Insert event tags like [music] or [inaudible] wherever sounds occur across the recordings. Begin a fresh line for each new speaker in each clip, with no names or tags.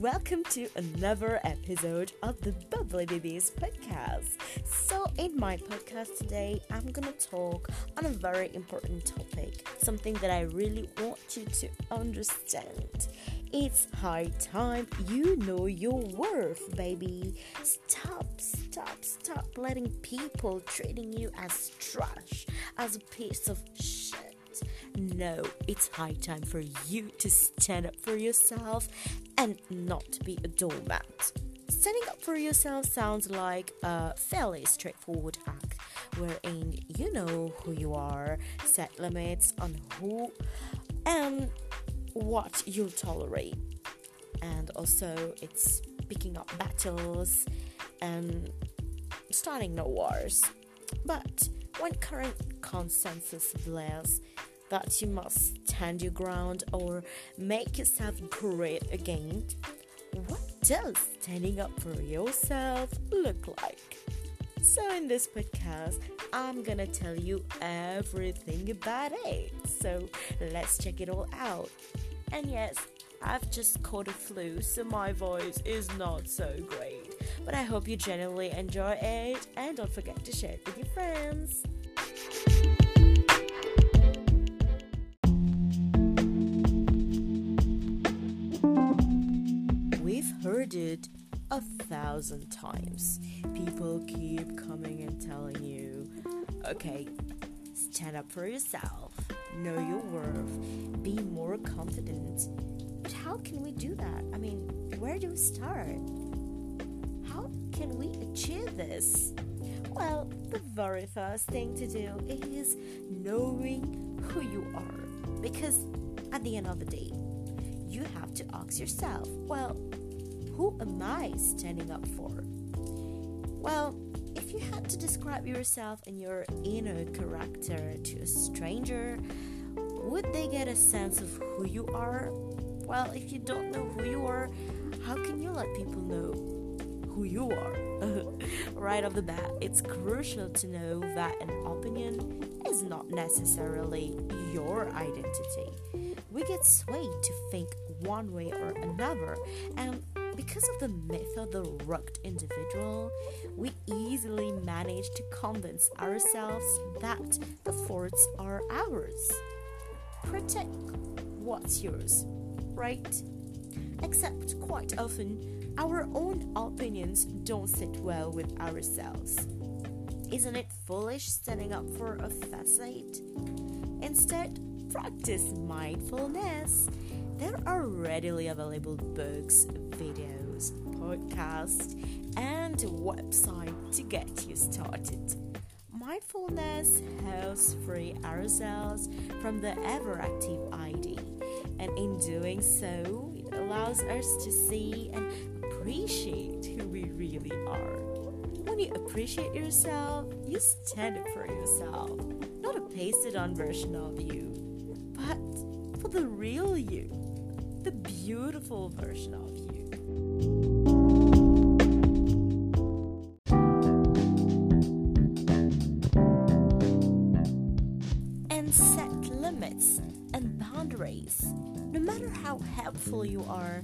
welcome to another episode of the Bubbly Babies podcast. So, in my podcast today, I'm gonna talk on a very important topic, something that I really want you to understand. It's high time you know your worth, baby. Stop, stop, stop letting people treating you as trash, as a piece of shit no, it's high time for you to stand up for yourself and not be a doormat. Standing up for yourself sounds like a fairly straightforward act wherein you know who you are, set limits on who and what you'll tolerate. And also, it's picking up battles and starting no wars. But when current consensus blares that you must stand your ground or make yourself great again, what does standing up for yourself look like? So, in this podcast, I'm gonna tell you everything about it. So, let's check it all out. And yes, I've just caught a flu, so my voice is not so great. But I hope you genuinely enjoy it and don't forget to share it with your friends. Thousand times. People keep coming and telling you, okay, stand up for yourself, know your worth, be more confident. But how can we do that? I mean, where do we start? How can we achieve this? Well, the very first thing to do is knowing who you are. Because at the end of the day, you have to ask yourself, well, who am I standing up for? Well, if you had to describe yourself and your inner character to a stranger, would they get a sense of who you are? Well, if you don't know who you are, how can you let people know who you are? [laughs] right off the bat, it's crucial to know that an opinion is not necessarily your identity. We get swayed to think one way or another, and because of the myth of the rugged individual, we easily manage to convince ourselves that the forts are ours. Protect what's yours, right? Except quite often, our own opinions don't sit well with ourselves. Isn't it foolish standing up for a facade? Instead, practice mindfulness there are readily available books, videos, podcasts, and a website to get you started. Mindfulness helps free ourselves from the ever active ID, and in doing so, it allows us to see and appreciate who we really are. When you appreciate yourself, you stand up for yourself, not a pasted on version of you, but for the real you the beautiful version of you. And set limits and boundaries. No matter how helpful you are,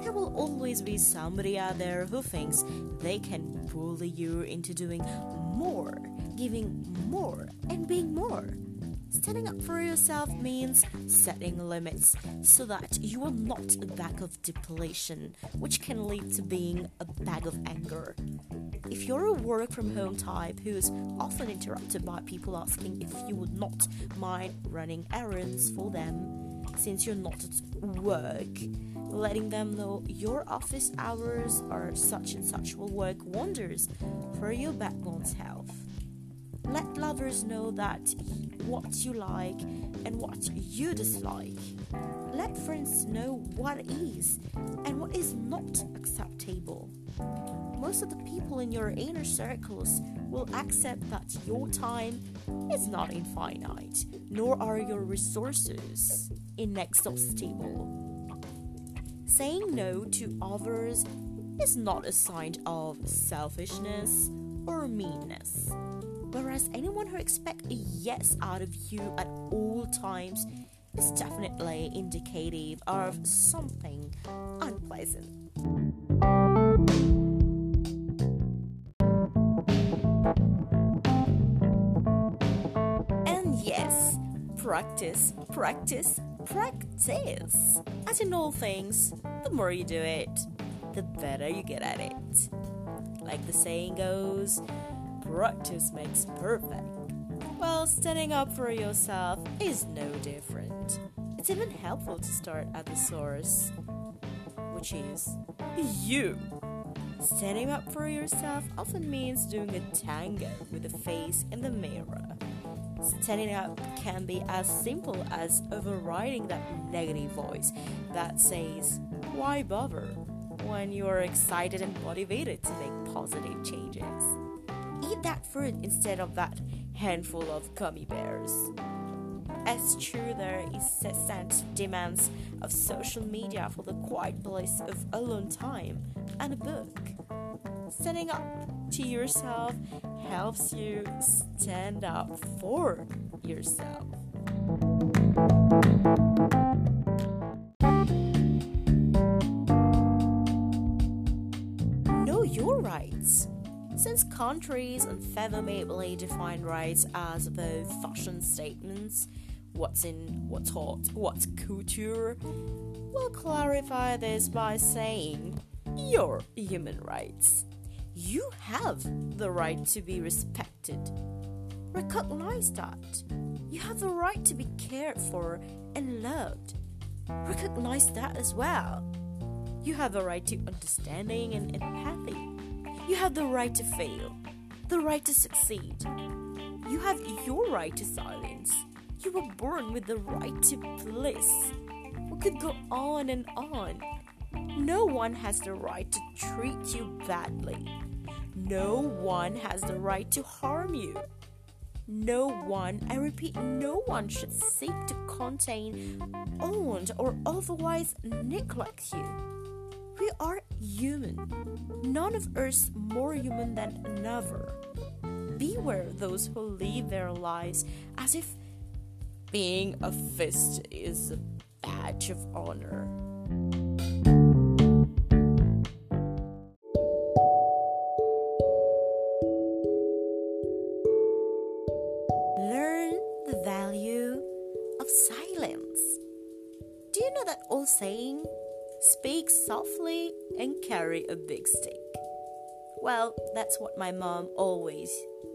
there will always be somebody out there who thinks they can bully you into doing more, giving more, and being more. Standing up for yourself means setting limits so that you are not a bag of depletion, which can lead to being a bag of anger. If you're a work from home type who is often interrupted by people asking if you would not mind running errands for them, since you're not at work, letting them know your office hours are such and such will work wonders for your backbone's health. Let lovers know that what you like and what you dislike. Let friends know what is and what is not acceptable. Most of the people in your inner circles will accept that your time is not infinite, nor are your resources inexhaustible. Saying no to others is not a sign of selfishness or meanness. Whereas anyone who expects a yes out of you at all times is definitely indicative of something unpleasant. And yes, practice, practice, practice. As in all things, the more you do it, the better you get at it. Like the saying goes, practice makes perfect. Well, standing up for yourself is no different. It's even helpful to start at the source, which is you. Standing up for yourself often means doing a tango with the face in the mirror. Standing up can be as simple as overriding that negative voice that says, Why bother? when you're excited and motivated to make positive changes. Eat that fruit instead of that handful of gummy bears. As true there is incessant demands of social media for the quiet bliss of alone time and a book. Standing up to yourself helps you stand up for yourself. Countries unfathomably define rights as both fashion statements, what's in, what's hot, what's couture, we'll clarify this by saying your human rights. You have the right to be respected. Recognize that. You have the right to be cared for and loved. Recognize that as well. You have the right to understanding and empathy. You have the right to fail, the right to succeed. You have your right to silence. You were born with the right to bliss. We could go on and on. No one has the right to treat you badly. No one has the right to harm you. No one, I repeat, no one should seek to contain, own, or otherwise neglect you. We are human. None of us more human than another. Beware those who live their lives as if being a fist is a badge of honor. Speak softly and carry a big stick. Well, that's what my mom always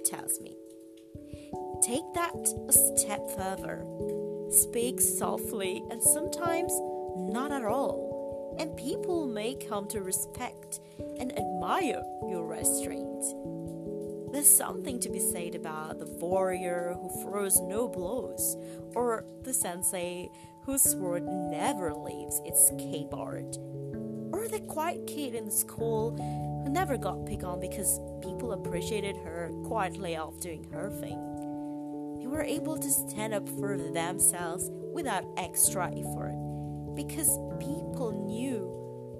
tells me. Take that a step further. Speak softly and sometimes not at all, and people may come to respect and admire your restraint. There's something to be said about the warrior who throws no blows, or the sensei whose sword never leaves its scabbard, or the quiet kid in school who never got picked on because people appreciated her quietly off doing her thing. They were able to stand up for themselves without extra effort because people knew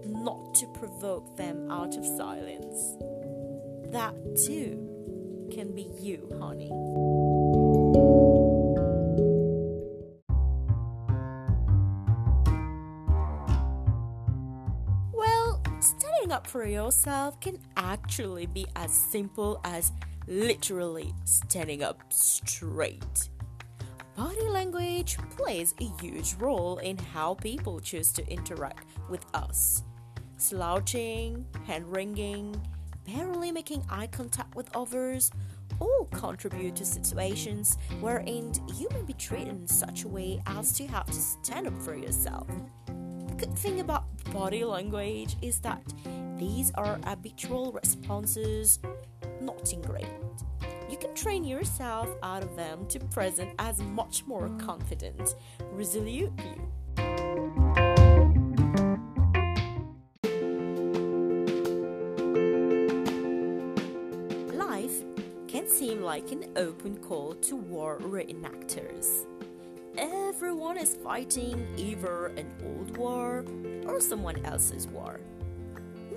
not to provoke them out of silence. That too can be you, honey. Up for yourself can actually be as simple as literally standing up straight. Body language plays a huge role in how people choose to interact with us. Slouching, hand wringing, barely making eye contact with others all contribute to situations wherein you may be treated in such a way as to have to stand up for yourself. The good thing about body language is that these are habitual responses, not ingrained. You can train yourself out of them to present as much more confident, resolute you. Life can seem like an open call to war reenactors. Everyone is fighting either an old war or someone else's war.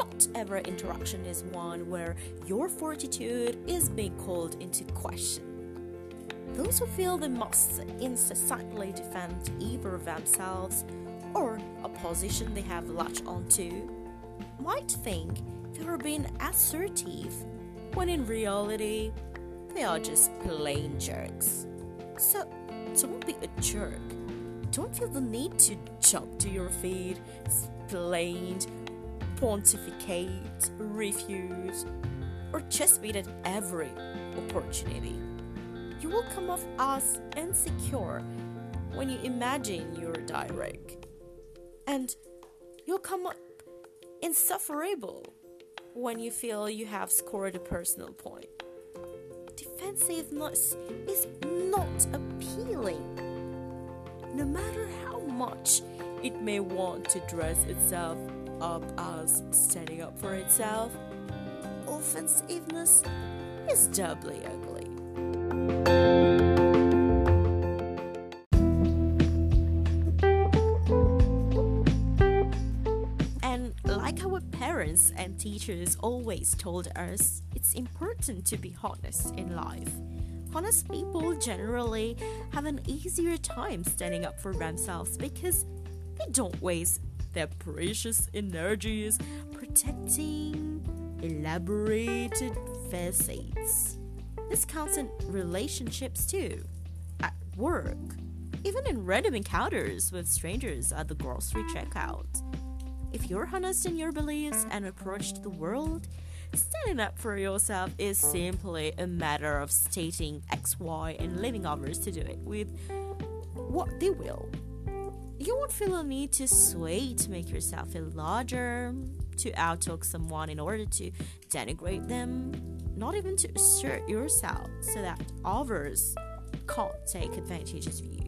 Not every interaction is one where your fortitude is being called into question. those who feel they must incessantly defend either themselves or a position they have latched onto might think they are being assertive when in reality they are just plain jerks. So don't be a jerk. Don't feel the need to jump to your feet, explain, pontificate, refuse, or just beat at every opportunity. You will come off as insecure when you imagine you're direct. And you'll come up insufferable when you feel you have scored a personal point. Defensiveness is not appealing. No matter how much it may want to dress itself up as standing up for itself, offensiveness is doubly ugly. And like our parents and teachers always told us, it's important to be honest in life. Honest people generally have an easier time standing up for themselves because they don't waste their precious energies protecting elaborated facades. This counts in relationships too, at work, even in random encounters with strangers at the grocery checkout. If you're honest in your beliefs and approach to the world, standing up for yourself is simply a matter of stating X, Y, and leaving others to do it with what they will. You won't feel a need to sway to make yourself feel larger, to outtalk someone in order to denigrate them, not even to assert yourself so that others can't take advantage of you.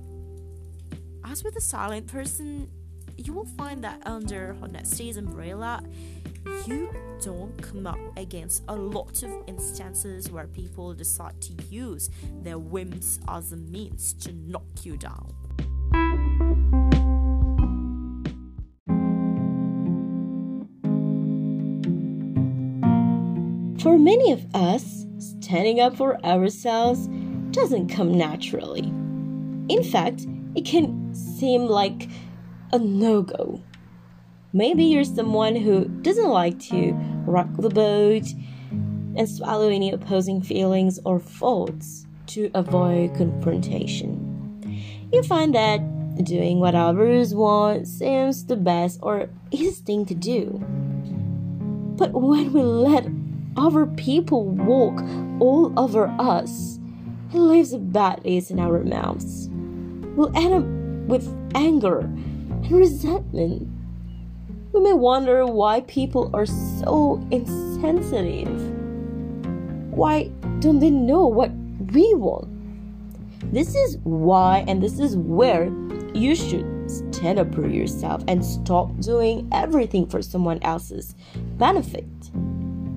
As with a silent person, you will find that under honesty's umbrella, you don't come up against a lot of instances where people decide to use their whims as a means to knock you down. Many of us, standing up for ourselves doesn't come naturally. In fact, it can seem like a no go. Maybe you're someone who doesn't like to rock the boat and swallow any opposing feelings or thoughts to avoid confrontation. You find that doing what others want seems the best or easiest thing to do. But when we let other people walk all over us, it leaves bad taste in our mouths. We'll end up with anger and resentment. We may wonder why people are so insensitive. Why don't they know what we want? This is why, and this is where you should stand up for yourself and stop doing everything for someone else's benefit.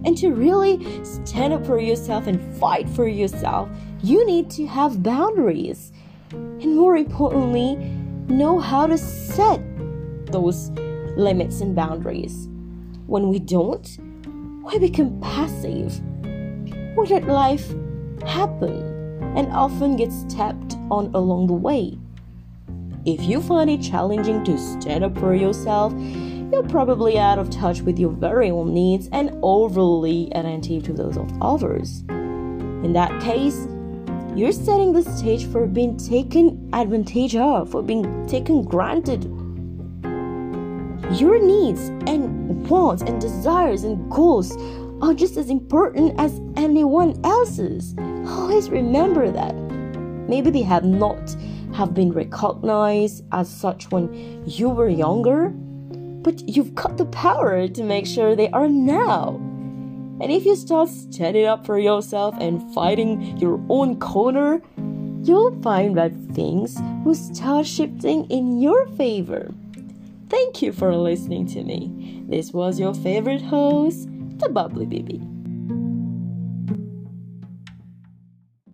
And to really stand up for yourself and fight for yourself, you need to have boundaries. And more importantly, know how to set those limits and boundaries. When we don't, we become passive. We let life happen and often get stepped on along the way. If you find it challenging to stand up for yourself, you're probably out of touch with your very own needs and overly attentive to those of others. In that case, you're setting the stage for being taken advantage of, for being taken granted. Your needs and wants and desires and goals are just as important as anyone else's. Always remember that. Maybe they have not have been recognized as such when you were younger, but you've got the power to make sure they are now. And if you start standing up for yourself and fighting your own corner, you'll find that things will start shifting in your favor. Thank you for listening to me. This was your favorite host, the Bubbly Baby.